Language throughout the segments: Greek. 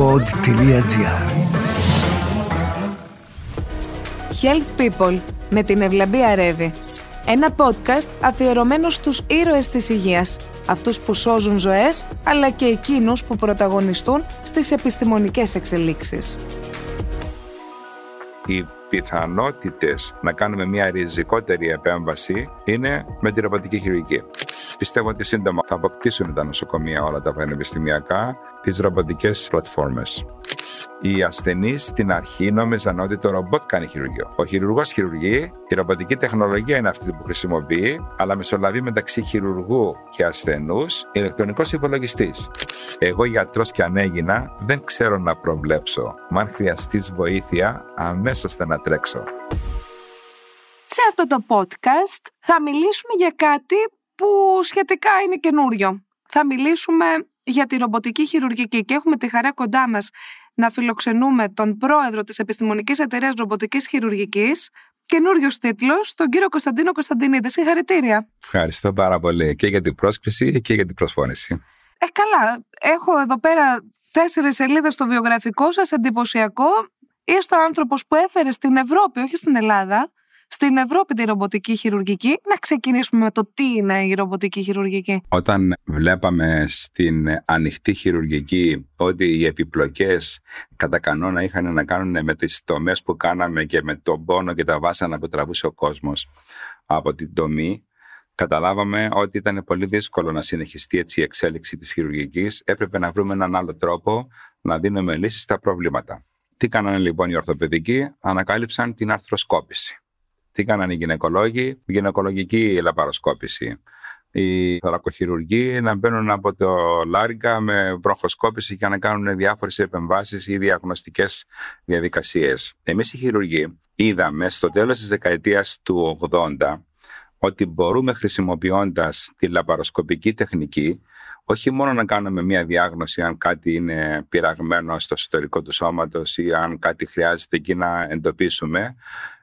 pod.gr Health People με την Ευλαμπία Ρεύη. Ένα podcast αφιερωμένο στους ήρωες της υγείας. Αυτούς που σώζουν ζωές, αλλά και εκείνους που πρωταγωνιστούν στις επιστημονικές εξελίξεις. Οι πιθανότητες να κάνουμε μια ριζικότερη επέμβαση είναι με τη ρομποτική χειρουργική. Πιστεύω ότι σύντομα θα αποκτήσουν τα νοσοκομεία όλα τα πανεπιστημιακά τις ρομποτικές πλατφόρμες. Οι ασθενείς στην αρχή νόμιζαν ότι το ρομπότ κάνει χειρουργείο. Ο χειρουργός χειρουργεί, η ρομποτική τεχνολογία είναι αυτή που χρησιμοποιεί, αλλά μεσολαβεί μεταξύ χειρουργού και ασθενούς ηλεκτρονικός υπολογιστής. Εγώ, γιατρός και αν έγινα, δεν ξέρω να προβλέψω. Μα αν χρειαστείς βοήθεια, αμέσως θα να τρέξω. Σε αυτό το podcast θα μιλήσουμε για κάτι που σχετικά είναι καινούριο. Θα μιλήσουμε για τη ρομποτική χειρουργική και έχουμε τη χαρά κοντά μας να φιλοξενούμε τον πρόεδρο της Επιστημονικής Εταιρείας Ρομποτικής Χειρουργικής, καινούριος τίτλος, τον κύριο Κωνσταντίνο Κωνσταντινίδη. Συγχαρητήρια. Ευχαριστώ πάρα πολύ και για την πρόσκληση και για την προσφώνηση. Ε, καλά. Έχω εδώ πέρα τέσσερις σελίδες στο βιογραφικό σας, εντυπωσιακό. Είστε ο άνθρωπος που έφερε στην Ευρώπη, όχι στην Ελλάδα, στην Ευρώπη τη ρομποτική χειρουργική. Να ξεκινήσουμε με το τι είναι η ρομποτική χειρουργική. Όταν βλέπαμε στην ανοιχτή χειρουργική ότι οι επιπλοκές κατά κανόνα είχαν να κάνουν με τις τομές που κάναμε και με τον πόνο και τα βάσανα που τραβούσε ο κόσμος από την τομή, καταλάβαμε ότι ήταν πολύ δύσκολο να συνεχιστεί έτσι η εξέλιξη της χειρουργικής. Έπρεπε να βρούμε έναν άλλο τρόπο να δίνουμε λύσεις στα προβλήματα. Τι κάνανε λοιπόν οι ορθοπαιδικοί, ανακάλυψαν την αρθροσκόπηση. Τι κάνανε οι γυναικολόγοι, γυναικολογική λαπαροσκόπηση. Οι θωρακοχειρουργοί να μπαίνουν από το λάρικα με βροχοσκόπηση για να κάνουν διάφορες επεμβάσεις ή διαγνωστικές διαδικασίες. Εμείς οι χειρουργοί είδαμε στο τέλος της δεκαετίας του 80 ότι μπορούμε χρησιμοποιώντας τη λαπαροσκοπική τεχνική όχι μόνο να κάνουμε μία διάγνωση αν κάτι είναι πειραγμένο στο εσωτερικό του σώματος ή αν κάτι χρειάζεται εκεί να εντοπίσουμε,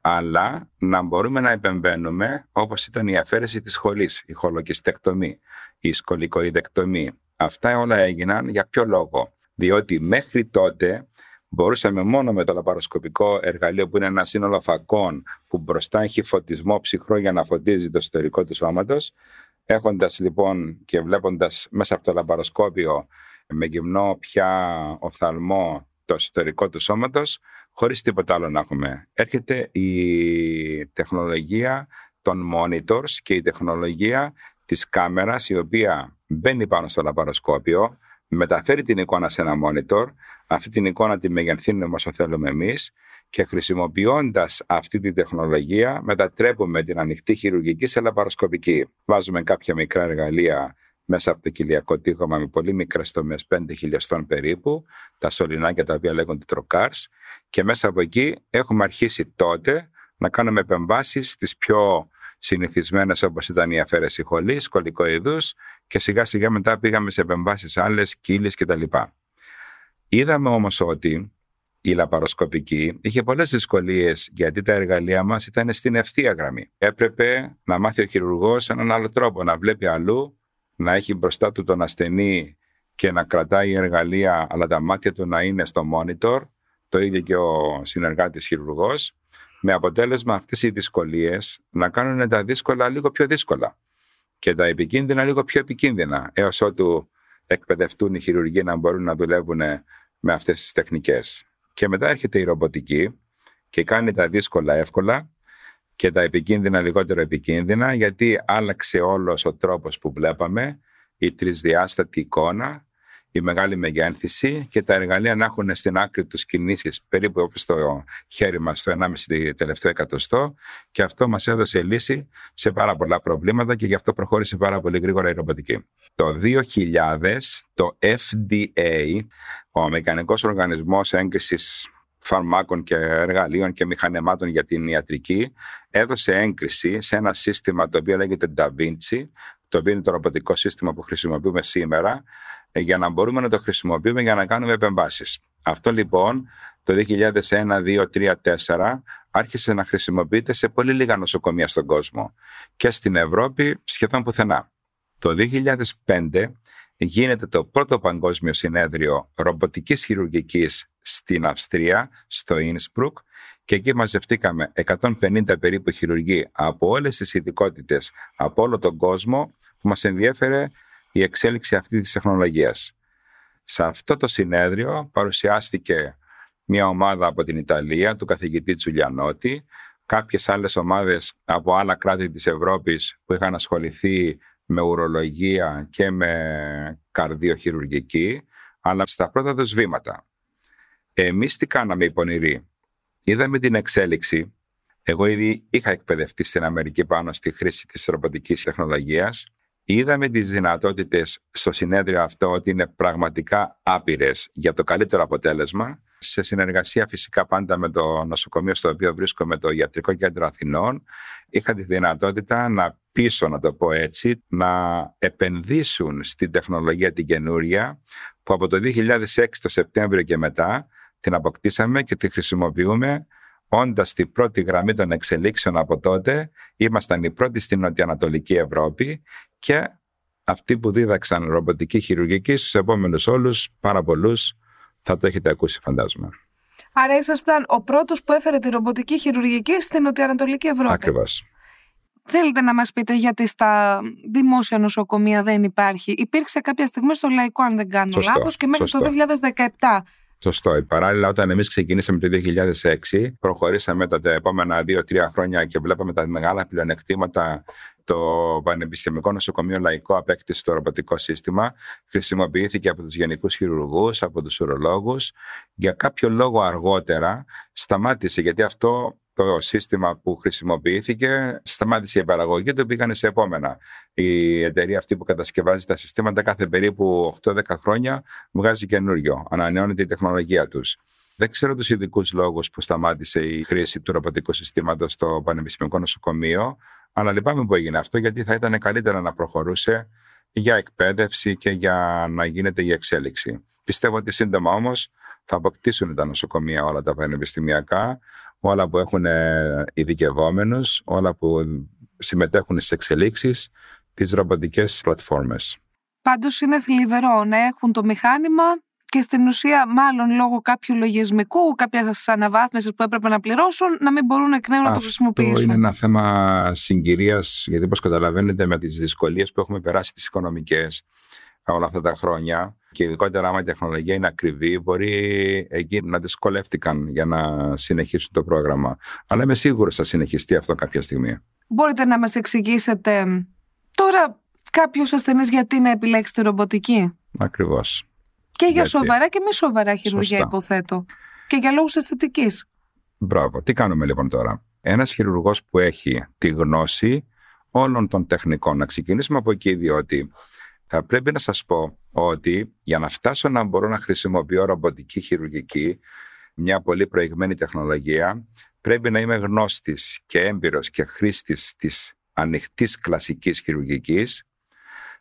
αλλά να μπορούμε να επεμβαίνουμε όπως ήταν η αφαίρεση της σχολής, η χολοκυστεκτομή, η σκολικοειδεκτομή. Αυτά όλα έγιναν για ποιο λόγο; Διότι μέχρι τότε μπορούσαμε μόνο με το λαπαροσκοπικό εργαλείο που είναι ένα σύνολο φακών που μπροστά έχει φωτισμό ψυχρό για να φωτίζει το εσωτερικό του σώματος Έχοντας λοιπόν και βλέποντας μέσα από το λαμπαροσκόπιο με γυμνό πια οφθαλμό το εσωτερικό του σώματος, χωρίς τίποτα άλλο να έχουμε. Έρχεται η τεχνολογία των monitors και η τεχνολογία της κάμερας η οποία μπαίνει πάνω στο λαμπαροσκόπιο, μεταφέρει την εικόνα σε ένα monitor, αυτή την εικόνα τη μεγενθύνουμε όσο θέλουμε εμείς και χρησιμοποιώντας αυτή τη τεχνολογία μετατρέπουμε την ανοιχτή χειρουργική σε λαπαροσκοπική. Βάζουμε κάποια μικρά εργαλεία μέσα από το κοιλιακό τείχομα με πολύ μικρές τομές, 5 χιλιοστών περίπου, τα σωληνάκια τα οποία λέγονται τροκάρς και μέσα από εκεί έχουμε αρχίσει τότε να κάνουμε επεμβάσεις στις πιο συνηθισμένες όπως ήταν η αφαίρεση χολής, κολικοειδού και σιγά σιγά μετά πήγαμε σε επεμβάσεις άλλες, κύλες κτλ. Είδαμε όμως ότι η λαπαροσκοπική είχε πολλές δυσκολίες γιατί τα εργαλεία μας ήταν στην ευθεία γραμμή. Έπρεπε να μάθει ο χειρουργός έναν άλλο τρόπο, να βλέπει αλλού, να έχει μπροστά του τον ασθενή και να κρατάει εργαλεία, αλλά τα μάτια του να είναι στο monitor. Το ίδιο και ο συνεργάτης χειρουργός. Με αποτέλεσμα αυτές οι δυσκολίες να κάνουν τα δύσκολα λίγο πιο δύσκολα και τα επικίνδυνα λίγο πιο επικίνδυνα, έως ότου εκπαιδευτούν οι χειρουργοί να μπορούν να δουλεύουν με αυτές τις τεχνικές. Και μετά έρχεται η ρομποτική και κάνει τα δύσκολα εύκολα και τα επικίνδυνα λιγότερο επικίνδυνα γιατί άλλαξε όλος ο τρόπος που βλέπαμε, η τρισδιάστατη εικόνα, η μεγάλη μεγένθηση και τα εργαλεία να έχουν στην άκρη τους κινήσεις περίπου όπως το χέρι μας το 1,5 τελευταίο εκατοστό και αυτό μας έδωσε λύση σε πάρα πολλά προβλήματα και γι' αυτό προχώρησε πάρα πολύ γρήγορα η ρομποτική. Το 2000 το FDA, ο Αμερικανικός Οργανισμός Έγκρισης φαρμάκων και εργαλείων και μηχανημάτων για την ιατρική έδωσε έγκριση σε ένα σύστημα το οποίο λέγεται Da Vinci, το οποίο είναι το ρομποτικό σύστημα που χρησιμοποιούμε σήμερα, για να μπορούμε να το χρησιμοποιούμε για να κάνουμε επεμβάσεις. Αυτό λοιπόν το 2001, 2002, 2003, 2004 άρχισε να χρησιμοποιείται σε πολύ λίγα νοσοκομεία στον κόσμο και στην Ευρώπη σχεδόν πουθενά. Το 2005 γίνεται το πρώτο παγκόσμιο συνέδριο ρομποτικής χειρουργικής στην Αυστρία, στο Ίνσπρουκ και εκεί μαζευτήκαμε 150 περίπου χειρουργοί από όλες τις ειδικότητες από όλο τον κόσμο που μας ενδιέφερε η εξέλιξη αυτής της τεχνολογίας. Σε αυτό το συνέδριο παρουσιάστηκε μια ομάδα από την Ιταλία, του καθηγητή Τσουλιανότη, κάποιες άλλες ομάδες από άλλα κράτη της Ευρώπης που είχαν ασχοληθεί με ουρολογία και με καρδιοχειρουργική, αλλά στα πρώτα τους βήματα. Εμείς τι κάναμε οι πονηροί; Είδαμε την εξέλιξη. Εγώ ήδη είχα εκπαιδευτεί στην Αμερική πάνω στη χρήση της ρομποτικής τεχνολογίας. Είδαμε τις δυνατότητες στο συνέδριο αυτό ότι είναι πραγματικά άπειρες για το καλύτερο αποτέλεσμα σε συνεργασία φυσικά πάντα με το νοσοκομείο στο οποίο βρίσκομαι, το Ιατρικό Κέντρο Αθηνών, είχα τη δυνατότητα να πείσω, να το πω έτσι, να επενδύσουν στην τεχνολογία την καινούρια, που από το 2006 το Σεπτέμβριο και μετά την αποκτήσαμε και τη χρησιμοποιούμε όντας στην πρώτη γραμμή των εξελίξεων από τότε, ήμασταν οι πρώτοι στην Νοτιοανατολική Ευρώπη και αυτοί που δίδαξαν ρομποτική χειρουργική στους επόμενους όλους, πάρα πολλούς, θα το έχετε ακούσει, φαντάζομαι. Άρα ήσασταν ο πρώτος που έφερε τη ρομποτική χειρουργική στην Νοτιοανατολική Ευρώπη. Ακριβώς. Θέλετε να μας πείτε γιατί στα δημόσια νοσοκομεία δεν υπάρχει. Υπήρξε κάποια στιγμή στο λαϊκό, αν δεν κάνω λάθο, λάθος, και μέχρι το 2017. Σωστό. Παράλληλα, όταν εμείς ξεκινήσαμε το 2006, προχωρήσαμε τα επόμενα δύο-τρία χρόνια και βλέπαμε τα μεγάλα πλεονεκτήματα το Πανεπιστημικό Νοσοκομείο Λαϊκό απέκτησε το ρομποτικό σύστημα. Χρησιμοποιήθηκε από τους γενικούς χειρουργούς, από τους ουρολόγους. Για κάποιο λόγο αργότερα σταμάτησε, γιατί αυτό το σύστημα που χρησιμοποιήθηκε σταμάτησε η παραγωγή του, πήγανε σε επόμενα. Η εταιρεία αυτή που κατασκευάζει τα συστήματα κάθε περίπου 8-10 χρόνια βγάζει καινούριο, ανανεώνεται η τεχνολογία τους. Δεν ξέρω τους ειδικούς λόγους που σταμάτησε η χρήση του ρομποτικού συστήματος στο Πανεπιστημιακό Νοσοκομείο. Αλλά λυπάμαι που έγινε αυτό, γιατί θα ήταν καλύτερα να προχωρούσε για εκπαίδευση και για να γίνεται η εξέλιξη. Πιστεύω ότι σύντομα όμως θα αποκτήσουν τα νοσοκομεία όλα τα πανεπιστημιακά, όλα που έχουν ε, ειδικευόμενους, όλα που συμμετέχουν στις εξελίξεις, τις ρομποτικές πλατφόρμες. Πάντως είναι θλιβερό να έχουν το μηχάνημα και στην ουσία, μάλλον λόγω κάποιου λογισμικού, κάποια αναβάθμισης που έπρεπε να πληρώσουν, να μην μπορούν εκ νέου να το χρησιμοποιήσουν. Αυτό είναι ένα θέμα συγκυρίας, γιατί όπως καταλαβαίνετε, με τις δυσκολίες που έχουμε περάσει τις οικονομικές όλα αυτά τα χρόνια, και ειδικότερα άμα η τεχνολογία είναι ακριβή, μπορεί εκεί να δυσκολεύτηκαν για να συνεχίσουν το πρόγραμμα. Αλλά είμαι σίγουρος θα συνεχιστεί αυτό κάποια στιγμή. Μπορείτε να μας εξηγήσετε τώρα κάποιο ασθενή γιατί να επιλέξει τη ρομποτική; Ακριβώς. Και για σοβαρά και μη σοβαρά χειρουργία, υποθέτω. Και για λόγους αισθητικής. Μπράβο. Τι κάνουμε λοιπόν τώρα; Ένας χειρουργός που έχει τη γνώση όλων των τεχνικών, να ξεκινήσουμε από εκεί, διότι θα πρέπει να σας πω ότι για να φτάσω να μπορώ να χρησιμοποιώ ρομποτική χειρουργική, μια πολύ προηγμένη τεχνολογία, πρέπει να είμαι γνώστης και έμπειρος και χρήστης της ανοιχτής κλασικής χειρουργικής,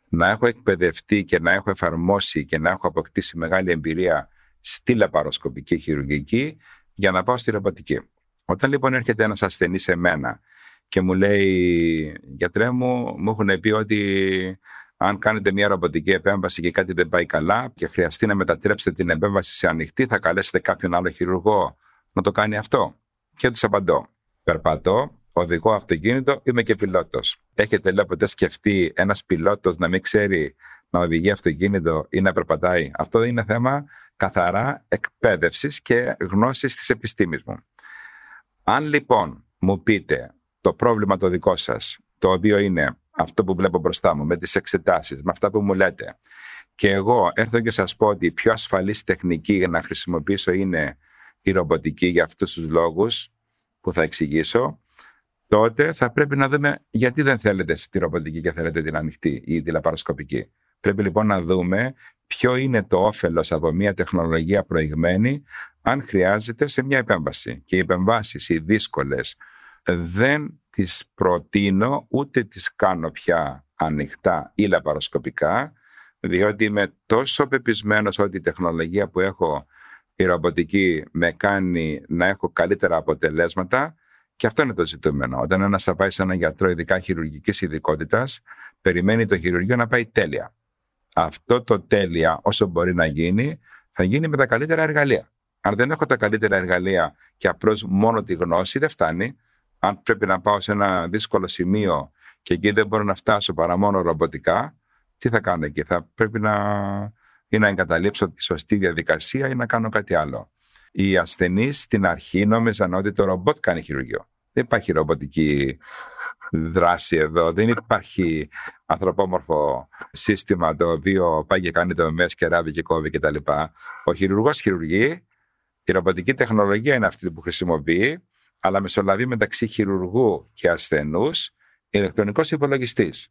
να έχω εκπαιδευτεί και να έχω εφαρμόσει και να έχω αποκτήσει μεγάλη εμπειρία στη λαπαροσκοπική χειρουργική για να πάω στη ρομποτική. Όταν λοιπόν έρχεται ένας ασθενής σε μένα και μου λέει γιατρέ μου, μου έχουν πει ότι αν κάνετε μια ρομποτική επέμβαση και κάτι δεν πάει καλά και χρειαστεί να μετατρέψετε την επέμβαση σε ανοιχτή, θα καλέσετε κάποιον άλλο χειρουργό να το κάνει αυτό. Και τους απαντώ. Περπατώ, οδηγώ αυτοκίνητο, είμαι και πιλότος. Έχετε λέω ποτέ σκεφτεί ένας πιλότος να μην ξέρει να οδηγεί αυτοκίνητο ή να περπατάει; Αυτό είναι θέμα καθαρά εκπαίδευσης και γνώσης της επιστήμης μου. Αν λοιπόν μου πείτε το πρόβλημα το δικό σας, το οποίο είναι αυτό που βλέπω μπροστά μου, με τις εξετάσεις, με αυτά που μου λέτε, και εγώ έρθω και σας πω ότι η πιο ασφαλής τεχνική για να χρησιμοποιήσω είναι η ρομποτική για αυτούς τους λόγους που θα εξηγήσω, τότε θα πρέπει να δούμε γιατί δεν θέλετε τη ρομποτική και θέλετε την ανοιχτή ή τη λαπαροσκοπική. Πρέπει λοιπόν να δούμε ποιο είναι το όφελος από μια τεχνολογία προηγμένη αν χρειάζεται σε μια επέμβαση. Και οι επεμβάσεις, οι δύσκολες, δεν τις προτείνω ούτε τις κάνω πια ανοιχτά ή λαπαροσκοπικά, διότι είμαι τόσο πεπισμένος ότι η τεχνολογία που έχω η ρομποτική με κάνει να έχω καλύτερα αποτελέσματα και αυτό είναι το ζητούμενο. Όταν ένας θα πάει σε έναν γιατρό ειδικά χειρουργικής ειδικότητας, περιμένει το χειρουργείο να πάει τέλεια. Αυτό το τέλεια, όσο μπορεί να γίνει, θα γίνει με τα καλύτερα εργαλεία. Αν δεν έχω τα καλύτερα εργαλεία και απλώς μόνο τη γνώση, δεν φτάνει. Αν πρέπει να πάω σε ένα δύσκολο σημείο και εκεί δεν μπορώ να φτάσω παρά μόνο ρομποτικά, τι θα κάνω εκεί; Θα πρέπει να, ή να εγκαταλείψω τη σωστή διαδικασία ή να κάνω κάτι άλλο. Οι ασθενείς στην αρχή νόμιζαν ότι το ρομπότ κάνει χειρουργείο. Δεν υπάρχει ρομποτική δράση εδώ. Δεν υπάρχει ανθρωπόμορφο σύστημα το οποίο πάει και κάνει το μέσο και ράβει και κόβει κτλ. Ο χειρουργός χειρουργεί. Η ρομποτική τεχνολογία είναι αυτή που χρησιμοποιεί, αλλά μεσολαβεί μεταξύ χειρουργού και ασθενούς ηλεκτρονικός υπολογιστής,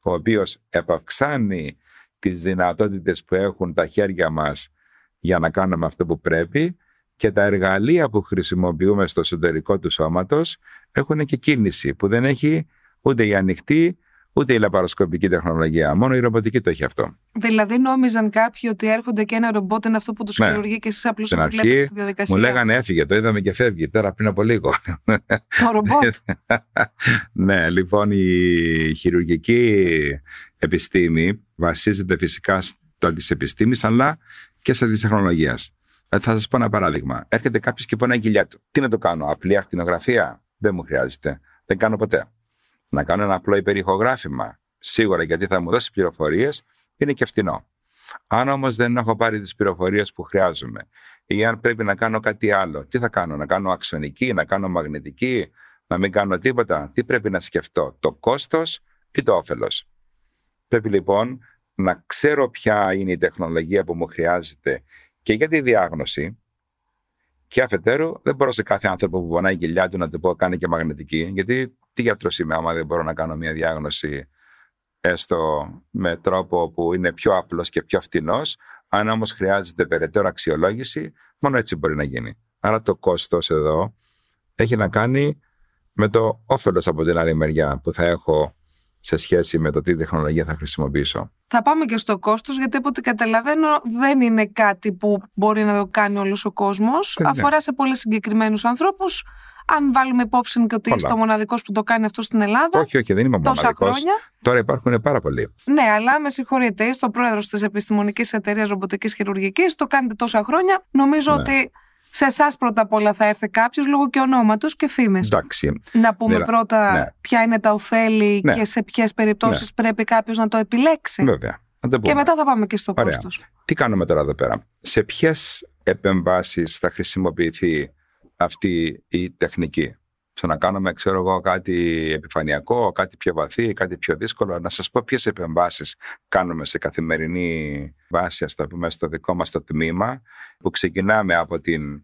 ο οποίος επαυξάνει τις δυνατότητες που έχουν τα χέρια μας για να κάνουμε αυτό που πρέπει και τα εργαλεία που χρησιμοποιούμε στο εσωτερικό του σώματος έχουν και κίνηση που δεν έχει ούτε η ανοιχτή ούτε η λαπαροσκοπική τεχνολογία. Μόνο η ρομποτική το έχει αυτό. Δηλαδή νόμιζαν κάποιοι ότι έρχονται και ένα ρομπότ είναι αυτό που τους ναι. χειρουργεί και εσείς απλώς βλέπετε τη διαδικασία. Μου λέγανε έφυγε, το είδαμε και φεύγει τώρα πριν από λίγο. Το ρομπότ; ναι, λοιπόν η χειρουργική επιστήμη βασίζεται φυσικά στα της επιστήμης αλλά και στα της τεχνολογίας. Ε, θα σας πω ένα παράδειγμα. Έρχεται κάποιος και πονάει κοιλιά του. Τι να το κάνω, απλή ακτινογραφία; Δεν μου χρειάζεται. Δεν κάνω ποτέ. Να κάνω ένα απλό υπερηχογράφημα. Σίγουρα γιατί θα μου δώσεις πληροφορίες, είναι και φθηνό. Αν όμως δεν έχω πάρει τις πληροφορίες που χρειάζομαι, ή αν πρέπει να κάνω κάτι άλλο, τι θα κάνω, να κάνω αξονική, να κάνω μαγνητική, να μην κάνω τίποτα, τι πρέπει να σκεφτώ, το κόστος ή το όφελος; Πρέπει λοιπόν να ξέρω ποια είναι η τεχνολογία που μου χρειάζεται και για τη διάγνωση. Και αφετέρου, δεν μπορώ σε κάθε άνθρωπο που πονάει η κοιλιά του να του πω κάνει και μαγνητική, γιατί τι γιατρός είμαι, άμα δεν μπορώ να κάνω μια διάγνωση έστω με τρόπο που είναι πιο απλός και πιο φτηνός. Αν όμως χρειάζεται περαιτέρω αξιολόγηση, μόνο έτσι μπορεί να γίνει. Άρα το κόστος εδώ έχει να κάνει με το όφελος από την άλλη μεριά που θα έχω σε σχέση με το τι τεχνολογία θα χρησιμοποιήσω. Θα πάμε και στο κόστος, γιατί από ό,τι καταλαβαίνω δεν είναι κάτι που μπορεί να το κάνει όλος ο κόσμος. Ε, ναι. Αφορά σε πολύ συγκεκριμένους ανθρώπους. Αν βάλουμε υπόψη και ότι είστε ο μοναδικός που το κάνει αυτό στην Ελλάδα. Όχι, όχι, δεν είμαι μοναδικός. Τώρα υπάρχουν πάρα πολλοί. Ναι, αλλά με συγχωρείτε, είστε ο πρόεδρος της Επιστημονικής Εταιρείας Ρομποτικής Χειρουργικής, το κάνετε τόσα χρόνια. Νομίζω ναι. ότι σε εσάς πρώτα απ' όλα θα έρθει κάποιος λόγω και ονόματος και φήμες. Εντάξει. Να πούμε πρώτα ναι. ποια είναι τα ωφέλη ναι. και σε ποιες περιπτώσεις ναι. πρέπει κάποιος να το επιλέξει. Βέβαια. Και μετά θα πάμε και στο κόστος. Τι κάνουμε τώρα εδώ πέρα; Σε ποιες επεμβάσεις θα χρησιμοποιηθεί αυτή η τεχνική; Στο να κάνουμε, ξέρω εγώ, κάτι επιφανειακό, κάτι πιο βαθύ, κάτι πιο δύσκολο. Να σας πω ποιες επεμβάσεις κάνουμε σε καθημερινή βάση, ας το πούμε, στο δικό μας το τμήμα, που ξεκινάμε από την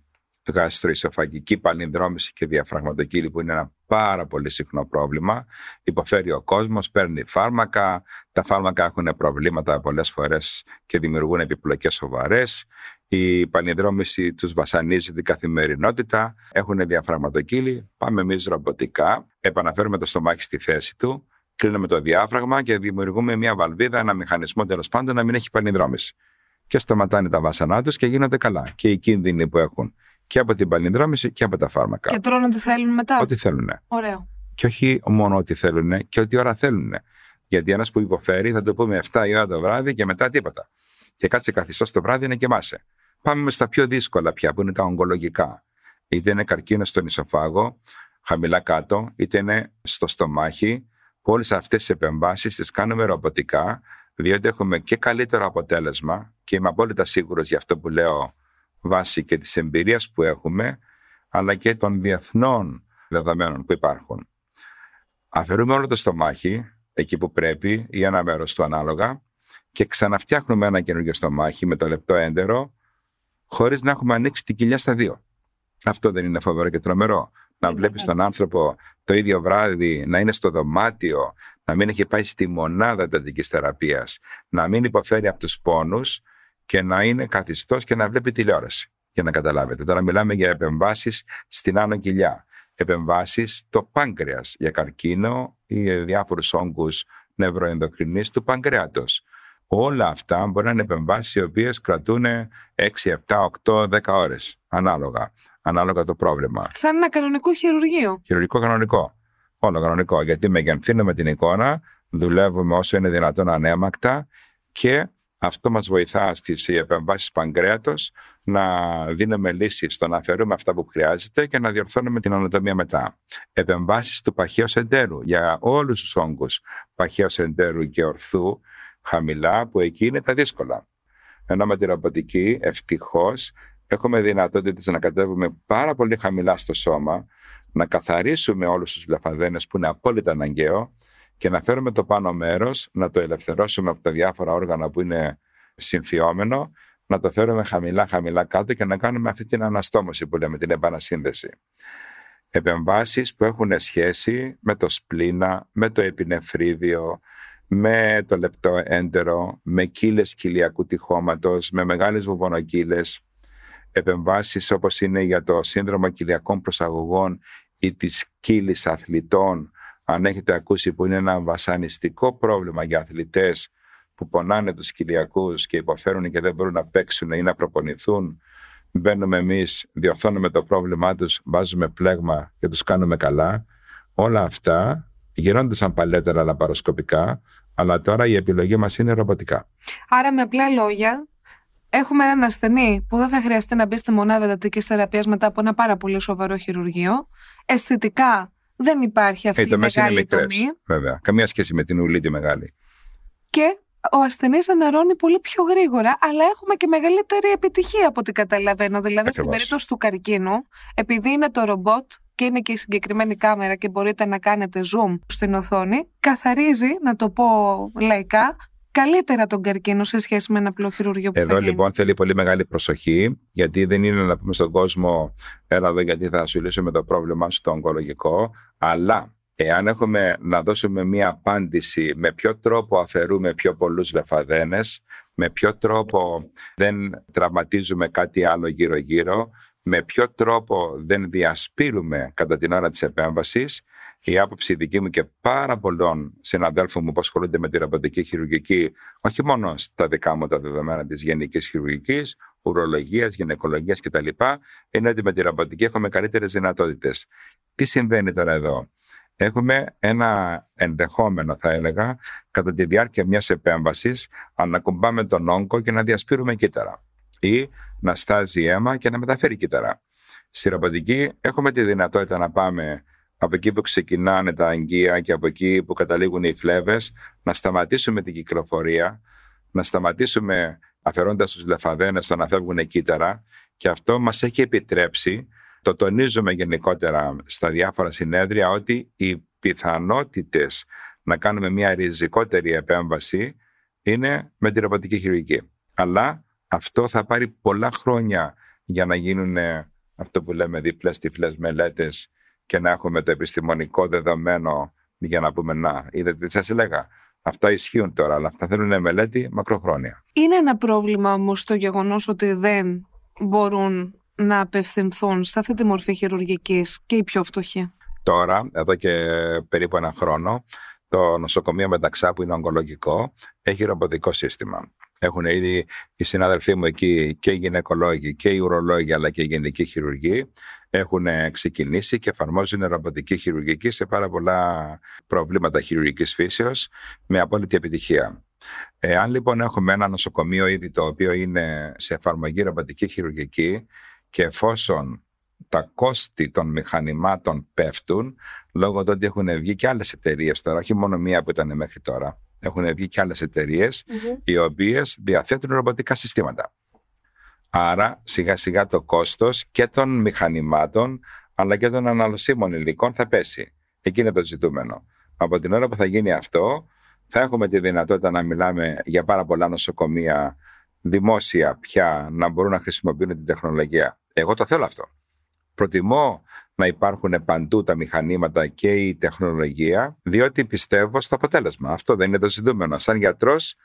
γαστροϊσοφαγική παλινδρόμηση και διαφραγματοκύλη που είναι ένα πάρα πολύ συχνό πρόβλημα. Υποφέρει ο κόσμος, παίρνει φάρμακα, τα φάρμακα έχουν προβλήματα πολλές φορές και δημιουργούν επιπλοκές σοβαρές. Η πανιδρόμηση τους βασανίζει την καθημερινότητα, έχουν διαφραγματοκύλη, πάμε εμείς ρομποτικά, επαναφέρουμε το στομάχι στη θέση του, κλείνουμε το διάφραγμα και δημιουργούμε μια βαλβίδα, ένα μηχανισμό τέλος πάντων να μην έχει πανιδρόμηση. Και σταματάνε τα βάσανά τους και γίνονται καλά. Και οι κίνδυνοι που έχουν και από την πανιδρόμηση και από τα φάρμακα. Και τρώνε ό,τι θέλουν μετά. Ό,τι θέλουν. Ωραίο. Και όχι μόνο ό,τι θέλουν και ό,τι ώρα θέλουν. Γιατί ένας που υποφέρει θα το πούμε 7 η ώρα το βράδυ και μετά τίποτα. Και κάτσε καθιστός το βράδυ είναι και μάσε. Πάμε στα πιο δύσκολα πια που είναι τα ογκολογικά. Είτε είναι καρκίνος στον ισοφάγο, χαμηλά κάτω, είτε είναι στο στομάχι. Όλες αυτές τις επεμβάσεις τις κάνουμε ρομποτικά, διότι έχουμε και καλύτερο αποτέλεσμα και είμαι απόλυτα σίγουρος για αυτό που λέω βάσει και της εμπειρίας που έχουμε, αλλά και των διεθνών δεδομένων που υπάρχουν. Αφαιρούμε όλο το στομάχι, εκεί που πρέπει, ή ένα μέρος του ανάλογα, και ξαναφτιάχνουμε ένα καινούργιο στομάχι με το λεπτό έντερο, χωρίς να έχουμε ανοίξει την κοιλιά στα δύο. Αυτό δεν είναι φοβερό και τρομερό. Να βλέπεις τον άνθρωπο το ίδιο βράδυ να είναι στο δωμάτιο, να μην έχει πάει στη μονάδα εντατικής θεραπείας, να μην υποφέρει από τους πόνους και να είναι καθιστός και να βλέπει τηλεόραση. Για να καταλάβετε. Τώρα μιλάμε για επεμβάσεις στην άνω κοιλιά. Επεμβάσεις στο πάγκρεα για καρκίνο ή διάφορους όγκους νευροενδοκρινής του παγκρέατος. Όλα αυτά μπορεί να είναι επεμβάσεις οι οποίες κρατούν 6, 7, 8, 10 ώρες. Ανάλογα. Ανάλογα το πρόβλημα. Σαν ένα κανονικό χειρουργείο. Χειρουργικό κανονικό. Όλο κανονικό. Γιατί μεγενθύνουμε την εικόνα, δουλεύουμε όσο είναι δυνατόν ανέμακτα και Αυτό μας βοηθά στις επεμβάσεις παγκρέατος να δίνουμε λύση στο να αφαιρούμε αυτά που χρειάζεται και να διορθώνουμε την ανατομία μετά. Επεμβάσεις του παχαίου εντέρου για όλους τους όγκους παχαίου εντέρου και ορθού χαμηλά που εκεί είναι τα δύσκολα. Ενώ με τη ρομποτική ευτυχώς έχουμε δυνατότητες να κατέβουμε πάρα πολύ χαμηλά στο σώμα, να καθαρίσουμε όλους τους βλεφαδένες που είναι απόλυτα αναγκαίο και να φέρουμε το πάνω μέρος, να το ελευθερώσουμε από τα διάφορα όργανα που είναι συμφιόμενο, να το φέρουμε χαμηλά χαμηλά κάτω και να κάνουμε αυτή την αναστόμωση που λέμε, την επανασύνδεση. Επεμβάσεις που έχουν σχέση με το σπλήνα, με το επινεφρίδιο, με το λεπτό έντερο, με κύλες κοιλιακού τυχώματος, με μεγάλες βουβονοκύλες, επεμβάσεις όπως είναι για το σύνδρομο κοιλιακών προσαγωγών ή της κύλης αθλητών, αν έχετε ακούσει που είναι ένα βασανιστικό πρόβλημα για αθλητές που πονάνε τους κοιλιακούς και υποφέρουν και δεν μπορούν να παίξουν ή να προπονηθούν, μπαίνουμε εμείς, διορθώνουμε το πρόβλημά τους, βάζουμε πλέγμα και τους κάνουμε καλά. Όλα αυτά σαν παλέτερα λαπαροσκοπικά, αλλά τώρα η επιλογή μας είναι ρομποτικά. Άρα με απλά λόγια, έχουμε έναν ασθενή που δεν θα χρειαστεί να μπει στη μονάδα εντατική θεραπείας μετά από ένα πάρα πολύ σοβαρό χειρουργείο. Αισθητικά δεν υπάρχει αυτή η μεγάλη είναι τομή. Βέβαια. Καμία σχέση με την ουλή τη μεγάλη. Και ο ασθενής αναρώνει πολύ πιο γρήγορα, αλλά έχουμε και μεγαλύτερη επιτυχία από ό,τι καταλαβαίνω. Δηλαδή, στην περίπτωση του καρκίνου, επειδή είναι το ρομπότ και είναι και η συγκεκριμένη κάμερα και μπορείτε να κάνετε zoom στην οθόνη, καθαρίζει, να το πω λαϊκά, καλύτερα τον καρκίνο σε σχέση με ένα απλό χειρουργείο που Εδώ λοιπόν θέλει πολύ μεγάλη προσοχή, γιατί δεν είναι να πούμε στον κόσμο, έλα εδώ γιατί θα σου λύσουμε το πρόβλημά σου το ογκολογικό, αλλά εάν έχουμε να δώσουμε μία απάντηση με ποιο τρόπο αφαιρούμε πιο πολλούς λεφαδένες, με ποιο τρόπο δεν τραυματίζουμε κάτι άλλο γύρω-γύρω, με ποιο τρόπο δεν διασπείρουμε κατά την ώρα της επέμβασης, η άποψη δική μου και πάρα πολλών συναδέλφων μου που ασχολούνται με τη ρομποτική χειρουργική, όχι μόνο στα δικά μου τα δεδομένα της γενικής χειρουργικής, ουρολογίας, γυναικολογίας κτλ, είναι ότι με τη ρομποτική έχουμε καλύτερες δυνατότητες. Τι συμβαίνει τώρα εδώ; Έχουμε ένα ενδεχόμενο, θα έλεγα, κατά τη διάρκεια μιας επέμβασης, να κουμπάμε τον όγκο και να διασπείρουμε κύτταρα ή να στάζει αίμα και να μεταφέρει κύτταρα. Στη ρομποτική έχουμε τη δυνατότητα να πάμε από εκεί που ξεκινάνε τα αγγεία και από εκεί που καταλήγουν οι φλέβες, να σταματήσουμε την κυκλοφορία, να σταματήσουμε αφαιρώντας τους λεφαδένες το να φεύγουν κύτταρα και αυτό μας έχει επιτρέψει, το τονίζουμε γενικότερα στα διάφορα συνέδρια, ότι οι πιθανότητες να κάνουμε μια ριζικότερη επέμβαση είναι με τη ρομποτική χειρουργική. Αλλά αυτό θα πάρει πολλά χρόνια για να γίνουν αυτό που λέμε διπλές τυφλές μελέτες και να έχουμε το επιστημονικό δεδομένο για να πούμε να, είδατε τι σας έλεγα. Αυτά ισχύουν τώρα, αλλά αυτά θέλουν μελέτη μακροχρόνια. Είναι ένα πρόβλημα όμως το γεγονός ότι δεν μπορούν να απευθυνθούν σε αυτή τη μορφή χειρουργικής και οι πιο φτωχοί. Τώρα, εδώ και περίπου ένα χρόνο, το νοσοκομείο Μεταξά που είναι ογκολογικό έχει ρομποτικό σύστημα. Έχουν ήδη οι συνάδελφοί μου εκεί και οι γυναικολόγοι και οι ουρολόγοι αλλά και οι γενικοί χειρουργοί έχουν ξεκινήσει και εφαρμόζουν ρομποτική χειρουργική σε πάρα πολλά προβλήματα χειρουργικής φύσεως με απόλυτη επιτυχία. Εάν λοιπόν έχουμε ένα νοσοκομείο ήδη το οποίο είναι σε εφαρμογή ρομποτική χειρουργική και εφόσον τα κόστη των μηχανημάτων πέφτουν λόγω του ότι έχουν βγει και άλλες εταιρείες τώρα, όχι μόνο μία που ήταν μέχρι τώρα. Έχουν βγει και άλλες οι οποίες διαθέτουν ρομποτικά συστήματα. Άρα σιγά σιγά το κόστος και των μηχανημάτων αλλά και των αναλωσίμων υλικών θα πέσει. Εκεί είναι το ζητούμενο. Από την ώρα που θα γίνει αυτό θα έχουμε τη δυνατότητα να μιλάμε για πάρα πολλά νοσοκομεία δημόσια πια να μπορούν να χρησιμοποιούν την τεχνολογία. Εγώ το θέλω αυτό. Προτιμώ να υπάρχουν παντού τα μηχανήματα και η τεχνολογία, διότι πιστεύω στο αποτέλεσμα. Αυτό δεν είναι το ζητούμενο. Σαν γιατρός,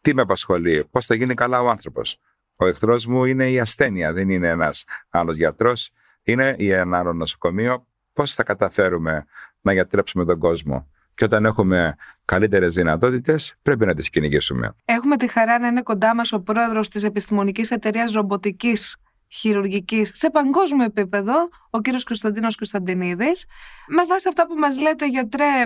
τι με απασχολεί, πώς θα γίνει καλά ο άνθρωπος; Ο εχθρός μου είναι η ασθένεια, δεν είναι ένας άλλος γιατρός. Είναι η ένα άλλο νοσοκομείο. Πώς θα καταφέρουμε να γιατρέψουμε τον κόσμο; Και όταν έχουμε καλύτερες δυνατότητες, πρέπει να τις κυνηγήσουμε. Έχουμε τη χαρά να είναι κοντά μας ο πρόεδρος της Επιστημονικής Εταιρείας Ρομποτικής Χειρουργικής σε παγκόσμιο επίπεδο, ο κύριος Κωνσταντίνος Κωνσταντινίδης. Με βάση αυτά που μας λέτε, γιατρέ,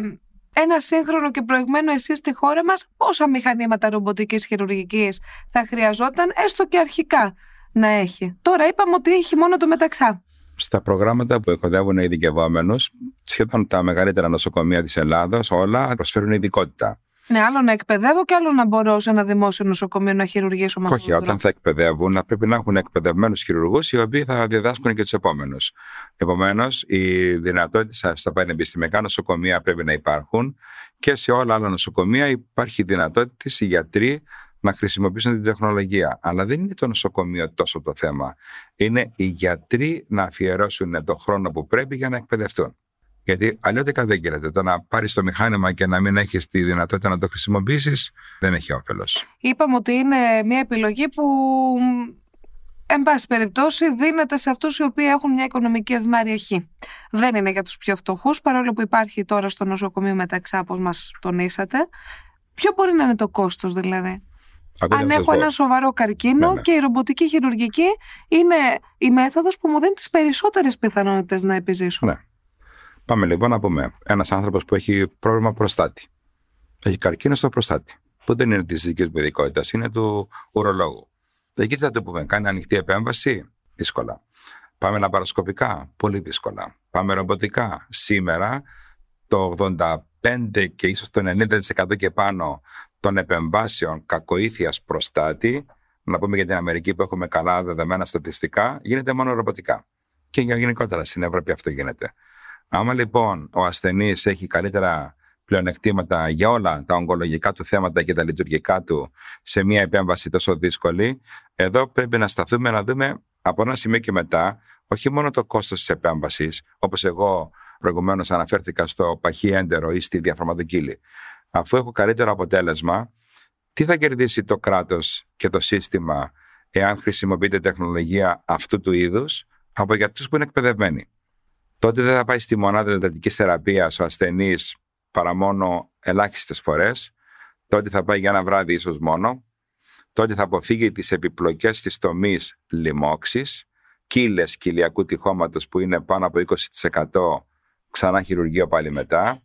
ένα σύγχρονο και προηγμένο εσείς στη χώρα μας, πόσα μηχανήματα ρομποτικής χειρουργικής θα χρειαζόταν, έστω και αρχικά, να έχει. Τώρα είπαμε ότι έχει μόνο το μεταξά. Στα προγράμματα που εκοδεύουν οι ειδικευόμενους, σχεδόν τα μεγαλύτερα νοσοκομεία της Ελλάδα, όλα προσφέρουν ειδικότητα. Ναι, άλλο να εκπαιδεύω και άλλο να μπορώ σε ένα δημόσιο νοσοκομείο να χειρουργήσω με Όχι, όταν θα εκπαιδεύουν, να πρέπει να έχουν εκπαιδευμένους χειρουργούς οι οποίοι θα διδάσκουν και τους επόμενους. Επομένως, οι δυνατότητες στα πανεπιστημιακά νοσοκομεία πρέπει να υπάρχουν και σε όλα άλλα νοσοκομεία υπάρχει δυνατότητα οι γιατροί να χρησιμοποιήσουν την τεχνολογία. Αλλά δεν είναι το νοσοκομείο τόσο το θέμα. Είναι οι γιατροί να αφιερώσουν το χρόνο που πρέπει για να εκπαιδευτούν. Γιατί αλλιώτικα δεν γίνεται. Το να πάρεις το μηχάνημα και να μην έχεις τη δυνατότητα να το χρησιμοποιήσεις δεν έχει όφελος. Είπαμε ότι είναι μια επιλογή που, εν πάση περιπτώσει, δίνεται σε αυτούς οι οποίοι έχουν μια οικονομική ευμάρεια Δεν είναι για τους πιο φτωχούς, παρόλο που υπάρχει τώρα στο νοσοκομείο μεταξά, όπω μας τονίσατε. Ποιο μπορεί να είναι το κόστος, δηλαδή; Αν έχω ένα σοβαρό καρκίνο ναι, ναι. και η ρομποτική χειρουργική είναι η μέθοδος που μου δίνει τις περισσότερες πιθανότητες να επιζήσω. Ναι. Πάμε λοιπόν να πούμε ένας άνθρωπος που έχει πρόβλημα προστάτη. Έχει καρκίνο στο προστάτη. Που δεν είναι της δικής του ειδικότητας, είναι του ουρολόγου. Εκεί τι θα το πούμε, κάνει ανοιχτή επέμβαση, δύσκολα. Πάμε λαπαροσκοπικά, πολύ δύσκολα. Πάμε ρομποτικά. Σήμερα το 85 και ίσως το 90% και πάνω των επεμβάσεων κακοήθειας προστάτη, να πούμε για την Αμερική που έχουμε καλά δεδομένα στατιστικά, γίνεται μόνο ρομποτικά. Και γενικότερα στην Ευρώπη αυτό γίνεται. Άμα λοιπόν ο ασθενής έχει καλύτερα πλεονεκτήματα για όλα τα ογκολογικά του θέματα και τα λειτουργικά του σε μια επέμβαση τόσο δύσκολη, εδώ πρέπει να σταθούμε να δούμε από ένα σημείο και μετά όχι μόνο το κόστος της επέμβασης, όπως εγώ προηγουμένως αναφέρθηκα στο παχύ έντερο ή στη διαφορματοκύλη. Αφού έχω καλύτερο αποτέλεσμα, τι θα κερδίσει το κράτος και το σύστημα εάν χρησιμοποιείται τεχνολογία αυτού του είδους από γιατρού που είναι εκπαιδευμένοι; Τότε δεν θα πάει στη μονάδα εντατικής θεραπείας ο ασθενής παρά μόνο ελάχιστες φορές. Τότε θα πάει για ένα βράδυ ίσως μόνο. Τότε θα αποφύγει τις επιπλοκές της τομής λοιμώξης, κύλες κοιλιακού τυχώματος που είναι πάνω από 20% ξανά χειρουργείο πάλι μετά.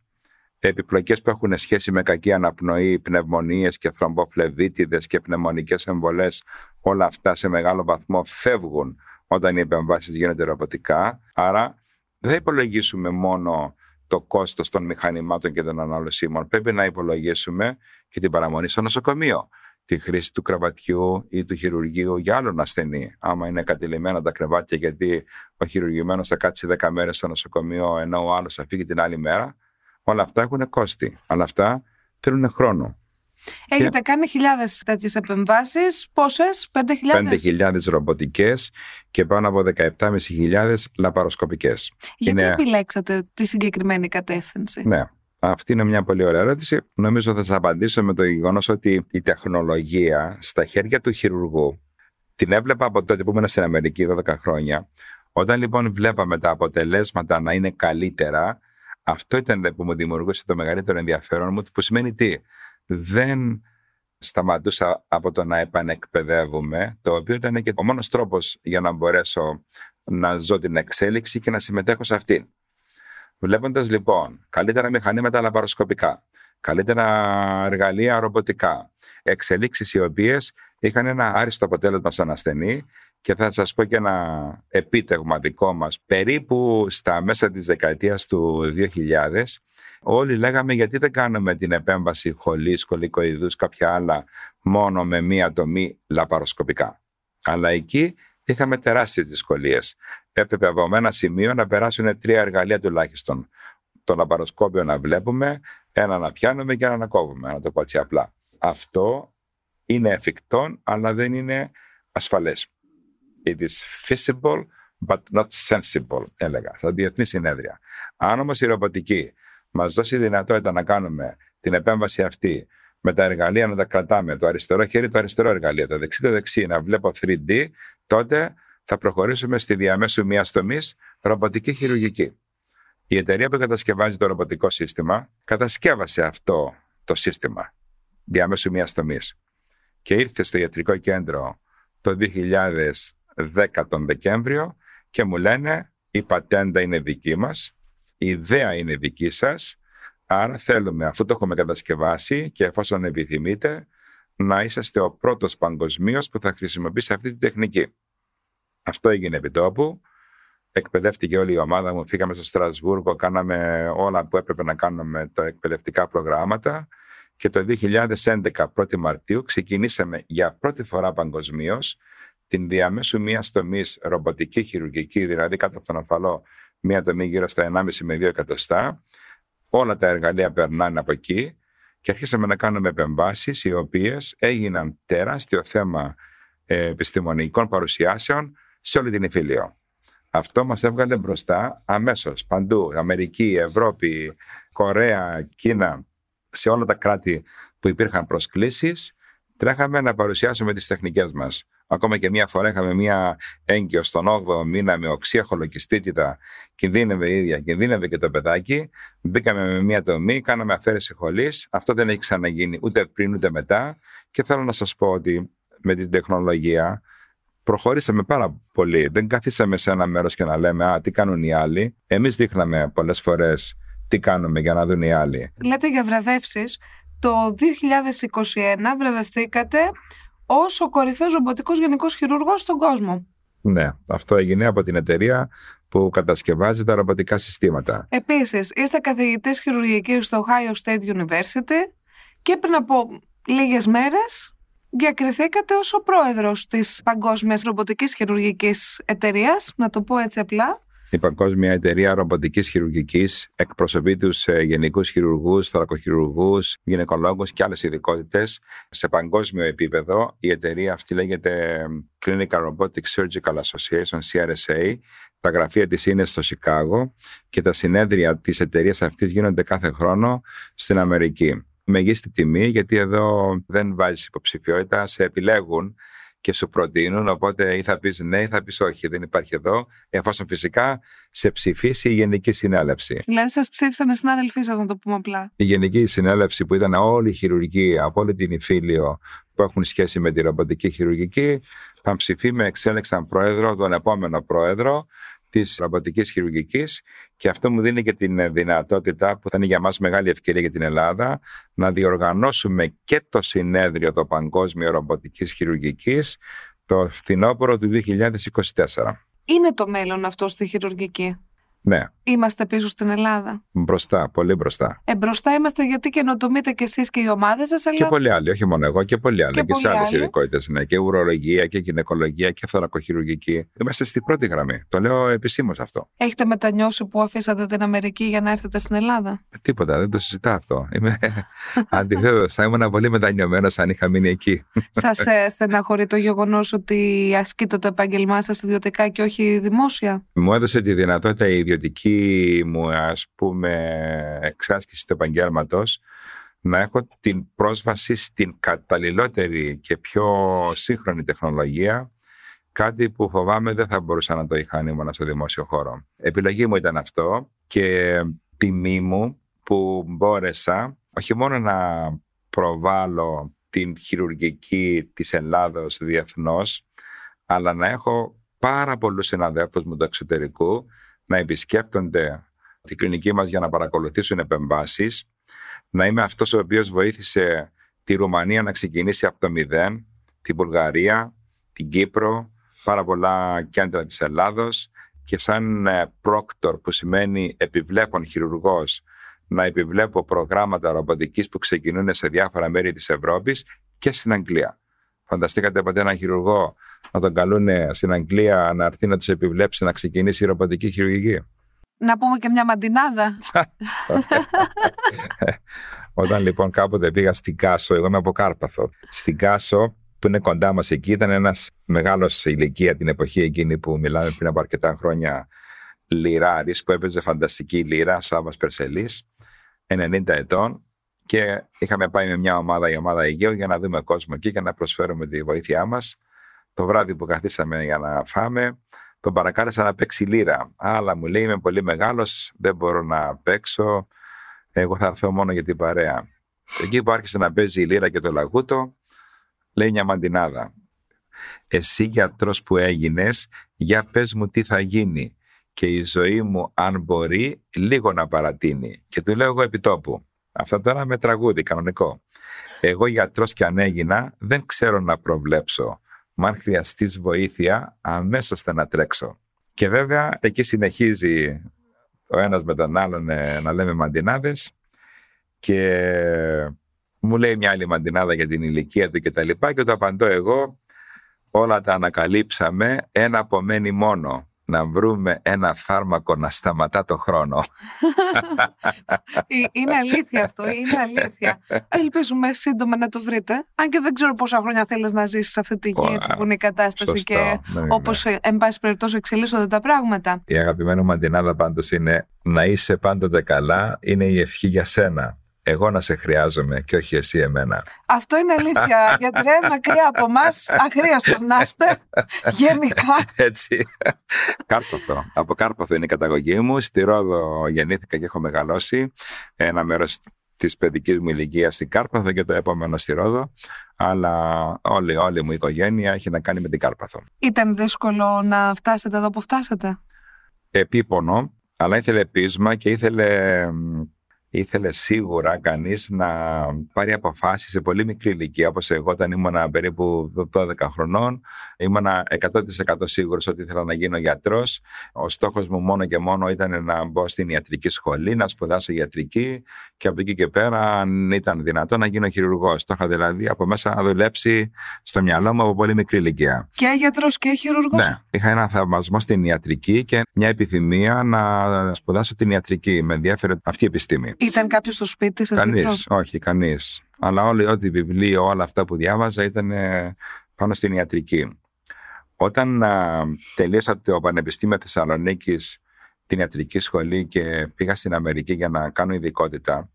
Επιπλοκές που έχουν σχέση με κακή αναπνοή, πνευμονίες και θρομποφλεβίτιδες και πνευμονικές εμβολές, όλα αυτά σε μεγάλο βαθμό φεύγουν όταν οι επεμβάσεις γίνονται ρομποτικά. Άρα δεν θα υπολογίσουμε μόνο το κόστος των μηχανημάτων και των αναλωσίμων. Πρέπει να υπολογίσουμε και την παραμονή στο νοσοκομείο. Τη χρήση του κρεβατιού ή του χειρουργείου για άλλον ασθενή. Άμα είναι κατηλημένα τα κρεβάτια, γιατί ο χειρουργημένος θα κάτσει 10 μέρες στο νοσοκομείο, ενώ ο άλλος θα φύγει την άλλη μέρα. Όλα αυτά έχουν κόστη. Αλλά αυτά θέλουν χρόνο. Έχετε κάνει χιλιάδες τέτοιες επεμβάσεις. Πόσες, 5.000? 5.000 ρομποτικές και πάνω από 17.500 λαπαροσκοπικές. Γιατί είναι... επιλέξατε τη συγκεκριμένη κατεύθυνση; Ναι. Αυτή είναι μια πολύ ωραία ερώτηση. Νομίζω θα σας απαντήσω με το γεγονός ότι η τεχνολογία στα χέρια του χειρουργού την έβλεπα από τότε που ήμουν στην Αμερική 12 χρόνια. Όταν λοιπόν βλέπαμε τα αποτελέσματα να είναι καλύτερα, αυτό ήταν που μου δημιουργούσε το μεγαλύτερο ενδιαφέρον μου, που σημαίνει τι; Δεν σταματούσα από το να επανεκπαιδεύουμε, το οποίο ήταν και ο μόνος τρόπος για να μπορέσω να ζω την εξέλιξη και να συμμετέχω σε αυτήν. Βλέποντας λοιπόν καλύτερα μηχανήματα λαπαροσκοπικά, καλύτερα εργαλεία ρομποτικά, εξελίξεις οι οποίες είχαν ένα άριστο αποτέλεσμα στον ασθενή και θα σας πω και ένα επίτευγμα δικό μας. Περίπου στα μέσα της δεκαετίας του 2000 όλοι λέγαμε γιατί δεν κάνουμε την επέμβαση χολής, σκολικοειδούς, κάποια άλλα μόνο με μία τομή λαπαροσκοπικά. Αλλά εκεί είχαμε τεράστιες δυσκολίες. Έπρεπε από ένα σημείο να περάσουν τρία εργαλεία τουλάχιστον. Το λαπαροσκόπιο να βλέπουμε, ένα να πιάνουμε και ένα να κόβουμε, να το πω έτσι απλά. Αυτό είναι εφικτό, αλλά δεν είναι ασφαλές. It is feasible, but not sensible, έλεγα, στα διεθνή συνέδρια. Αν όμως η ρομποτική μας δώσει δυνατότητα να κάνουμε την επέμβαση αυτή με τα εργαλεία να τα κρατάμε, το αριστερό χέρι το αριστερό εργαλείο, το δεξί το δεξί, να βλέπω 3D, τότε θα προχωρήσουμε στη διαμέσου μιας τομής ρομποτική χειρουργική. Η εταιρεία που κατασκευάζει το ρομποτικό σύστημα κατασκεύασε αυτό το σύστημα διαμέσου μιας τομής και ήρθε στο ιατρικό κέντρο το 2010 τον Δεκέμβριο και μου λένε η πατέντα είναι δική μας, η ιδέα είναι δική σας, Άρα θέλουμε, αφού το έχουμε κατασκευάσει και εφόσον επιθυμείτε, να είσαστε ο πρώτος παγκοσμίως που θα χρησιμοποιήσει αυτή τη τεχνική. Αυτό έγινε επί τόπου. Εκπαιδεύτηκε όλη η ομάδα μου. Φύγαμε στο Στρασβούργο, κάναμε όλα που έπρεπε να κάνουμε τα εκπαιδευτικά προγράμματα. Και το 2011, 1η Μαρτίου, ξεκινήσαμε για πρώτη φορά παγκοσμίως την διαμέσου μία τομή ρομποτική χειρουργική, δηλαδή κάτω από τον αφαλό, μία τομή γύρω στα 1,5 με 2 εκατοστά. Όλα τα εργαλεία περνάνε από εκεί και αρχίσαμε να κάνουμε επεμβάσεις οι οποίες έγιναν τεράστιο θέμα ε, επιστημονικών παρουσιάσεων σε όλη την Ιφίλιο. Αυτό μας έβγαλε μπροστά αμέσως, παντού, Αμερική, Ευρώπη, Κορέα, Κίνα, σε όλα τα κράτη που υπήρχαν προσκλήσεις, τρέχαμε να παρουσιάσουμε τις τεχνικές μας. Ακόμα και μία φορά είχαμε μία έγκυο στον 8ο μήνα με οξία χολοκυστήτητα. Κινδύνευε η ίδια, κινδύνευε και το παιδάκι. Μπήκαμε με μία τομή, κάναμε αφαίρεση χολή. Αυτό δεν έχει ξαναγίνει ούτε πριν ούτε μετά. Και θέλω να σας πω ότι με την τεχνολογία προχωρήσαμε πάρα πολύ. Δεν καθίσαμε σε ένα μέρος και να λέμε Α, τι κάνουν οι άλλοι. Εμείς δείχναμε πολλές φορές τι κάνουμε για να δουν οι άλλοι. Λέτε για βραβεύσεις. Το 2021 βραβευθήκατε ως ο κορυφαίος ρομποτικός γενικός χειρουργός στον κόσμο. Ναι, αυτό έγινε από την εταιρεία που κατασκευάζει τα ρομποτικά συστήματα. Επίσης, είστε καθηγητής χειρουργικής στο Ohio State University και πριν από λίγες μέρες διακριθήκατε ως ο πρόεδρος της Παγκόσμιας Ρομποτικής Χειρουργικής Εταιρείας, να το πω έτσι απλά, η Παγκόσμια Εταιρεία Ρομποτικής Χειρουργικής εκπροσωπεί τους ε, γενικούς χειρουργούς, θωρακοχειρουργούς, γυναικολόγους και άλλες ειδικότητες σε παγκόσμιο επίπεδο. Η εταιρεία αυτή λέγεται Clinical Robotic Surgical Association, CRSA. Τα γραφεία της είναι στο Σικάγο και τα συνέδρια της εταιρείας αυτής γίνονται κάθε χρόνο στην Αμερική. Μεγίστη τιμή, γιατί εδώ δεν βάζεις υποψηφιότητα, σε επιλέγουν και σου προτείνουν. Οπότε ή θα πεις ναι ή θα πεις όχι. Δεν υπάρχει εδώ. Εφόσον φυσικά σε ψηφίσει η Γενική Συνέλευση. Δηλαδή, σας ψήφισαν οι συνάδελφοί σας, να το πούμε απλά. Η Γενική Συνέλευση που ήταν όλοι οι χειρουργοί από όλη την Ιφίλιο που έχουν σχέση με τη ρομποτική χειρουργική, ψηφί με εξέλεξαν πρόεδρο, τον επόμενο πρόεδρο, τη ρομποτική χειρουργική και αυτό μου δίνει και την δυνατότητα που θα είναι για μας μεγάλη ευκαιρία για την Ελλάδα να διοργανώσουμε και το συνέδριο το Παγκόσμιο Ρομποτική Χειρουργικής το φθινόπωρο του 2024. Είναι το μέλλον αυτό στη χειρουργική; Ναι. Είμαστε πίσω στην Ελλάδα. Μπροστά, πολύ μπροστά. Ε, μπροστά είμαστε γιατί καινοτομείτε κι εσείς και οι ομάδες σας. Αλλά... Και πολλοί άλλοι, όχι μόνο εγώ, και πολλοί άλλοι. Και, και σε άλλες ειδικότητες. Ναι, και ουρολογία και γυναικολογία και θωρακοχειρουργική. Είμαστε στην πρώτη γραμμή. Το λέω επισήμως αυτό. Έχετε μετανιώσει που αφήσατε την Αμερική για να έρθετε στην Ελλάδα; Ε, τίποτα, δεν το συζητά αυτό. Είμαι αντιθέτως. Θα ήμουν πολύ μετανιωμένος αν είχα μείνει εκεί. Σας ε, στεναχωρεί το γεγονός ότι ασκείτε το επάγγελμά σας ιδιωτικά και όχι δημόσια; Μου έδωσε τη δυνατότητα η ιδιωτική μου ας πούμε εξάσκηση του επαγγέλματος να έχω την πρόσβαση στην καταλληλότερη και πιο σύγχρονη τεχνολογία κάτι που φοβάμαι δεν θα μπορούσα να το είχα αν ήμουν στο δημόσιο χώρο. Επιλογή μου ήταν αυτό και τιμή μου που μπόρεσα όχι μόνο να προβάλλω την χειρουργική της Ελλάδος διεθνώς, αλλά να έχω πάρα πολλούς συναδέλφους μου του εξωτερικού να επισκέπτονται την κλινική μας για να παρακολουθήσουν επεμβάσεις, να είμαι αυτός ο οποίος βοήθησε τη Ρουμανία να ξεκινήσει από το μηδέν, την Βουλγαρία, την Κύπρο, πάρα πολλά κέντρα της Ελλάδος και σαν ε, πρόκτορ που σημαίνει επιβλέπων χειρουργός να επιβλέπω προγράμματα ρομποτικής που ξεκινούν σε διάφορα μέρη της Ευρώπης και στην Αγγλία. Φανταστήκατε ποτέ έναν χειρουργό να τον καλούν στην Αγγλία να έρθει να τους επιβλέψει να ξεκινήσει η ρομποτική χειρουργική. Να πούμε και μια μαντινάδα. Όταν λοιπόν κάποτε πήγα στην Κάσο, εγώ είμαι από Κάρπαθο. Στην Κάσο, που είναι κοντά μας εκεί, ήταν ένας μεγάλος ηλικία την εποχή εκείνη που μιλάμε πριν από αρκετά χρόνια. Λιράρης που έπαιζε φανταστική λίρα, Σάβα Περσελής, 90 ετών και είχαμε πάει με μια ομάδα, η ομάδα Αιγαίου, για να δούμε κόσμο εκεί και να προσφέρουμε τη βοήθειά μας. Το βράδυ που καθίσαμε για να φάμε, τον παρακάλεσα να παίξει λίρα. Αλλά μου λέει: Είμαι πολύ μεγάλος, δεν μπορώ να παίξω. Εγώ θα έρθω μόνο για την παρέα. Εκεί που άρχισε να παίζει η λίρα και το λαγούτο, λέει μια μαντινάδα. Εσύ γιατρός που έγινες, για πες μου τι θα γίνει. και η ζωή μου, αν μπορεί, λίγο να παρατείνει. Και του λέω εγώ επιτόπου. Αυτό τώρα με τραγούδι, κανονικό. Εγώ γιατρός και αν έγινα, δεν ξέρω να προβλέψω. Μα αν χρειαστείς βοήθεια, αμέσως θα να τρέξω. Και βέβαια, εκεί συνεχίζει ο ένας με τον άλλον ε, να λέμε μαντινάδες και μου λέει μια άλλη μαντινάδα για την ηλικία του και τα λοιπά και το απαντώ εγώ όλα τα ανακαλύψαμε, ένα απομένει μόνο να βρούμε ένα φάρμακο να σταματά το χρόνο. Ε, είναι αλήθεια αυτό, είναι αλήθεια. Ελπίζουμε σύντομα να το βρείτε. Αν και δεν ξέρω πόσα χρόνια θέλεις να ζήσεις σε αυτή τη γη, έτσι που είναι η κατάσταση Σωστό, και ναι, ναι. όπως ε, εν πάση περιπτώσει εξελίσσονται τα πράγματα. Η αγαπημένη μου αντινάδα πάντως είναι να είσαι πάντοτε καλά, είναι η ευχή για σένα. Εγώ να σε χρειάζομαι και όχι εσύ εμένα. Αυτό είναι αλήθεια. Γιατρέ, μακριά από εμάς, αχρίαστος να είστε. Γενικά. Έτσι. Κάρπαθο. Από Κάρπαθο είναι η καταγωγή μου. Στη Ρόδο γεννήθηκα και έχω μεγαλώσει. Ένα μέρος της παιδικής μου ηλικίας στην Κάρπαθο και το επόμενο στη Ρόδο. Αλλά όλη, όλη μου η οικογένεια έχει να κάνει με την Κάρπαθο. Ήταν δύσκολο να φτάσετε εδώ που φτάσατε; Επίπονο, αλλά ήθελε πείσμα και ήθελε ήθελε σίγουρα κανείς να πάρει αποφάσεις σε πολύ μικρή ηλικία, όπως εγώ όταν ήμουν περίπου 12 χρονών, ήμουν 100% σίγουρος ότι ήθελα να γίνω γιατρός. Ο στόχος μου μόνο και μόνο ήταν να μπω στην ιατρική σχολή, να σπουδάσω ιατρική και από εκεί και πέρα, αν ήταν δυνατό, να γίνω χειρουργός. Το είχα δηλαδή από μέσα να δουλέψει στο μυαλό μου από πολύ μικρή ηλικία. Και γιατρός και χειρουργός; Ναι, είχα ένα θαυμασμό στην ιατρική και μια επιθυμία να σπουδάσω την ιατρική. Με ενδιαφέρει αυτή η επιστήμη. Ήταν κάποιος στο σπίτι σας Κανείς, όχι, κανείς. Αλλά όλη, ό,τι βιβλίο, όλα αυτά που διάβαζα ήταν ε, πάνω στην ιατρική. Όταν α, τελείωσα το Πανεπιστήμιο Θεσσαλονίκης, την ιατρική σχολή και πήγα στην Αμερική για να κάνω ειδικότητα,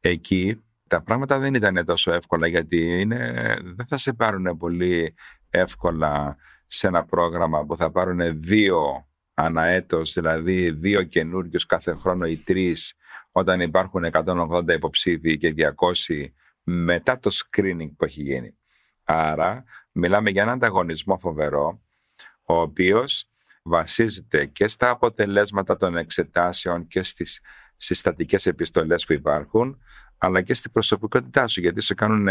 εκεί τα πράγματα δεν ήταν τόσο εύκολα γιατί είναι, δεν θα σε πάρουν πολύ εύκολα σε ένα πρόγραμμα που θα πάρουν δύο αναέτος, δηλαδή δύο καινούριους κάθε χρόνο ή τρεις όταν υπάρχουν 180 υποψήφοι και 200 μετά το screening που έχει γίνει. Άρα μιλάμε για έναν ανταγωνισμό φοβερό, ο οποίος βασίζεται και στα αποτελέσματα των εξετάσεων και στις συστατικές επιστολές που υπάρχουν, αλλά και στην προσωπικότητά σου, γιατί σου κάνουν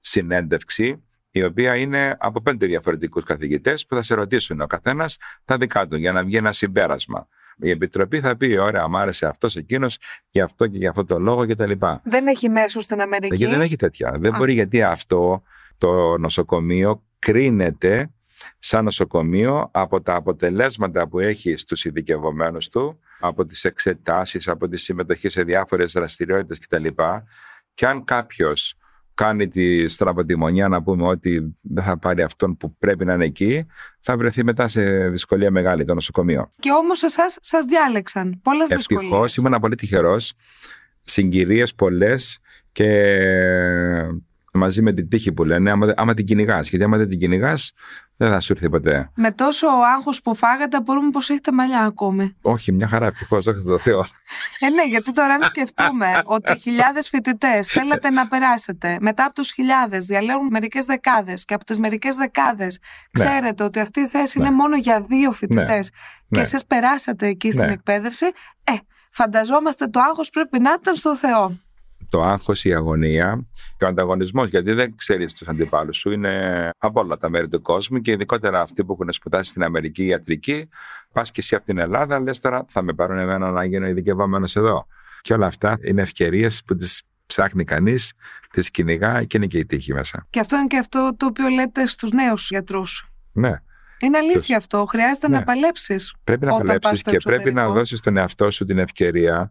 συνέντευξη, η οποία είναι από πέντε διαφορετικούς καθηγητές που θα σε ρωτήσουν ο καθένας τα δικά του για να βγει ένα συμπέρασμα. Η Επιτροπή θα πει: Ωραία, μου άρεσε αυτός εκείνος, γι' αυτό και γι' αυτό το λόγο κτλ. Δεν έχει μέσο στην Αμερική; Γιατί δεν έχει τέτοια. Δεν μπορεί γιατί αυτό το νοσοκομείο κρίνεται σαν νοσοκομείο από τα αποτελέσματα που έχει στους ειδικευομένους του, από τις εξετάσεις, από τη συμμετοχή σε διάφορες δραστηριότητες κτλ. Και αν κάποιος κάνει τη στραβοτιμονιά να πούμε ότι δεν θα πάρει αυτόν που πρέπει να είναι εκεί, θα βρεθεί μετά σε δυσκολία μεγάλη το νοσοκομείο. Και όμως εσάς σας διάλεξαν πολλές δυσκολίες. Ευτυχώς ήμουν πολύ τυχερός, συγκυρίες πολλές και μαζί με την τύχη που λένε, άμα, άμα την κυνηγάς. Γιατί άμα δεν την κυνηγάς, δεν θα σου έρθει ποτέ. Με τόσο άγχος που φάγατε, μπορούμε πως έχετε μαλλιά ακόμη. Όχι, μια χαρά, ευτυχώς, όχι το Θεό. Ε, ναι, γιατί τώρα αν σκεφτούμε ότι χιλιάδες φοιτητές θέλετε να περάσετε, μετά από τους χιλιάδες διαλέγουν μερικές δεκάδες και από τις μερικές δεκάδες ξέρετε ότι αυτή η θέση Ναι. είναι μόνο για δύο φοιτητές Ναι. και Ναι. εσείς περάσατε εκεί στην Ναι. εκπαίδευση, ε, φανταζόμαστε το άγχος πρέπει να ήταν στο Θεό. Το άγχος, η αγωνία και ο ανταγωνισμός, γιατί δεν ξέρεις τους αντιπάλους σου, είναι από όλα τα μέρη του κόσμου και ειδικότερα αυτοί που έχουν σπουδάσει στην Αμερική ιατρική, πας και εσύ από την Ελλάδα, λες τώρα θα με πάρουν εμένα να γίνω ειδικευόμενος εδώ. Και όλα αυτά είναι ευκαιρίες που τις ψάχνει κανείς, τις κυνηγά και είναι και η τύχη μέσα. Και αυτό είναι και αυτό το οποίο λέτε στους νέους γιατρούς. Ναι, Είναι αλήθεια αυτό. Χρειάζεται Ναι. να παλέψεις. πρέπει να Όταν πας παλέψεις στο και πρέπει να εξωτερικό. δώσεις τον εαυτό σου την ευκαιρία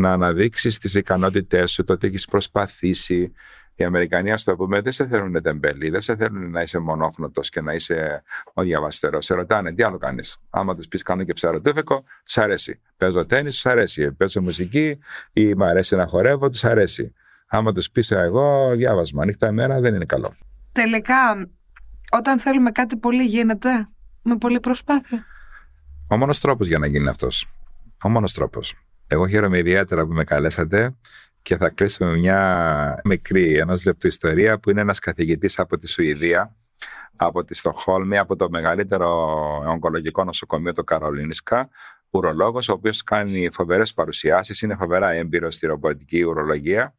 να αναδείξεις τις ικανότητές σου, το ότι έχεις προσπαθήσει. Οι Αμερικανοί, ας το πούμε, δεν σε θέλουν τεμπέλη, δεν σε θέλουν να είσαι μονόχνοτος και να είσαι ο διαβαστερός. Σε ρωτάνε τι άλλο κάνεις; Άμα τους πεις κάνω και ψαροτούφεκο, τους αρέσει. Παίζω τέννις, τους αρέσει. Παίζω μουσική ή μου αρέσει να χορεύω, τους αρέσει. Άμα τους πεις εγώ διάβασμα, ανοιχτά ημέρα δεν είναι καλό. Τελικά, όταν θέλουμε κάτι πολύ γίνεται με πολλή προσπάθεια. Ο μόνος τρόπος για να γίνει αυτός. Ο μόνος τρόπος. Εγώ χαίρομαι ιδιαίτερα που με καλέσατε και θα κλείσω με μια μικρή ενός λεπτού ιστορία που είναι ένας καθηγητής από τη Σουηδία από τη Στοχόλμη, από το μεγαλύτερο ογκολογικό νοσοκομείο του Καρολίνισκα, ουρολόγος, ο οποίος κάνει φοβερές παρουσιάσεις, είναι φοβερά έμπειρος στη ρομποτική ουρολογία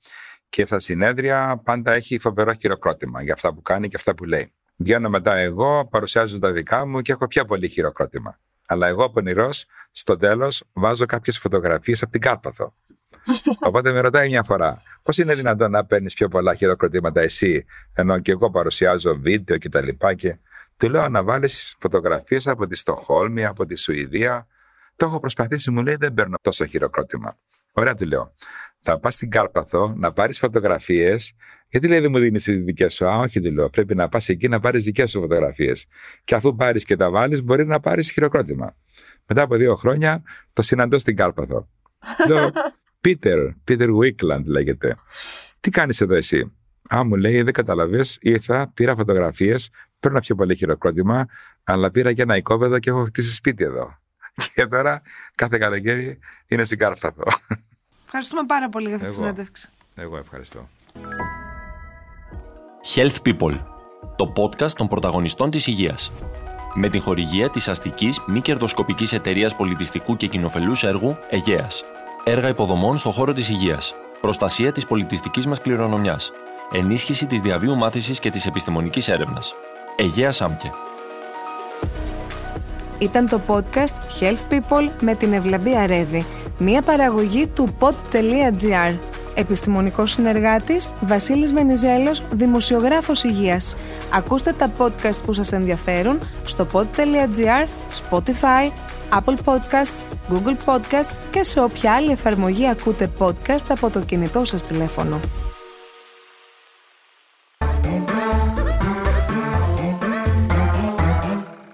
και στα συνέδρια πάντα έχει φοβερό χειροκρότημα για αυτά που κάνει και αυτά που λέει. Βγαίνω μετά εγώ, παρουσιάζω τα δικά μου και έχω πιο πολύ χειροκρότημα. Αλλά εγώ πονηρό, στο τέλος, βάζω κάποιες φωτογραφίες από την Κάρπαθο. Οπότε με ρωτάει μια φορά, πώς είναι δυνατόν να παίρνεις πιο πολλά χειροκροτήματα εσύ, ενώ και εγώ παρουσιάζω βίντεο κτλ. Και, και του λέω να βάλεις φωτογραφίες από τη Στοχόλμη, από τη Σουηδία. Το έχω προσπαθήσει, μου λέει δεν παίρνω τόσο χειροκρότημα. Ωραία, του λέω. Θα πας στην Κάρπαθο να πάρεις φωτογραφίες. Γιατί λέει δεν μου δίνεις τις δικές σου. Α, όχι, του λέω. Πρέπει να πας εκεί να πάρεις δικές σου φωτογραφίες. Και αφού πάρεις και τα βάλεις, μπορεί να πάρεις χειροκρότημα. Μετά από δύο χρόνια το συναντώ στην Κάρπαθο. λέω, Πίτερ, Πίτερ Βίκλαντ λέγεται. Τι κάνεις εδώ εσύ; Α, μου λέει, δεν καταλαβέ. Ήρθα, πήρα φωτογραφίες, παίρνω πιο πολύ χειροκρότημα, αλλά πήρα και ένα οικόπεδο και έχω χτίσει σπίτι εδώ. Και τώρα κάθε καλοκαίρι είναι στην Κάρπαθο. Ευχαριστούμε πάρα πολύ για αυτή τη συνέντευξη. Εγώ ευχαριστώ. Health People, το podcast των πρωταγωνιστών της υγείας. Με την χορηγία της αστικής μη κερδοσκοπικής εταιρείας πολιτιστικού και κοινοφελούς έργου Αιγαίας. Έργα υποδομών στον χώρο της υγείας. Προστασία της πολιτιστικής μας κληρονομιάς. Ενίσχυση της διαβίου μάθησης και της επιστημονικής έρευνας. Αιγαία Σάμκε. Ήταν το podcast Health People με την Ευλαμπία Ρεύη, μια παραγωγή του pod.gr. Επιστημονικός συνεργάτης Βασίλης Βενιζέλος, δημοσιογράφος υγείας. Ακούστε τα podcast που σας ενδιαφέρουν στο pod.gr, Spotify, Apple Podcasts, Google Podcasts και σε όποια άλλη εφαρμογή ακούτε podcast από το κινητό σας τηλέφωνο.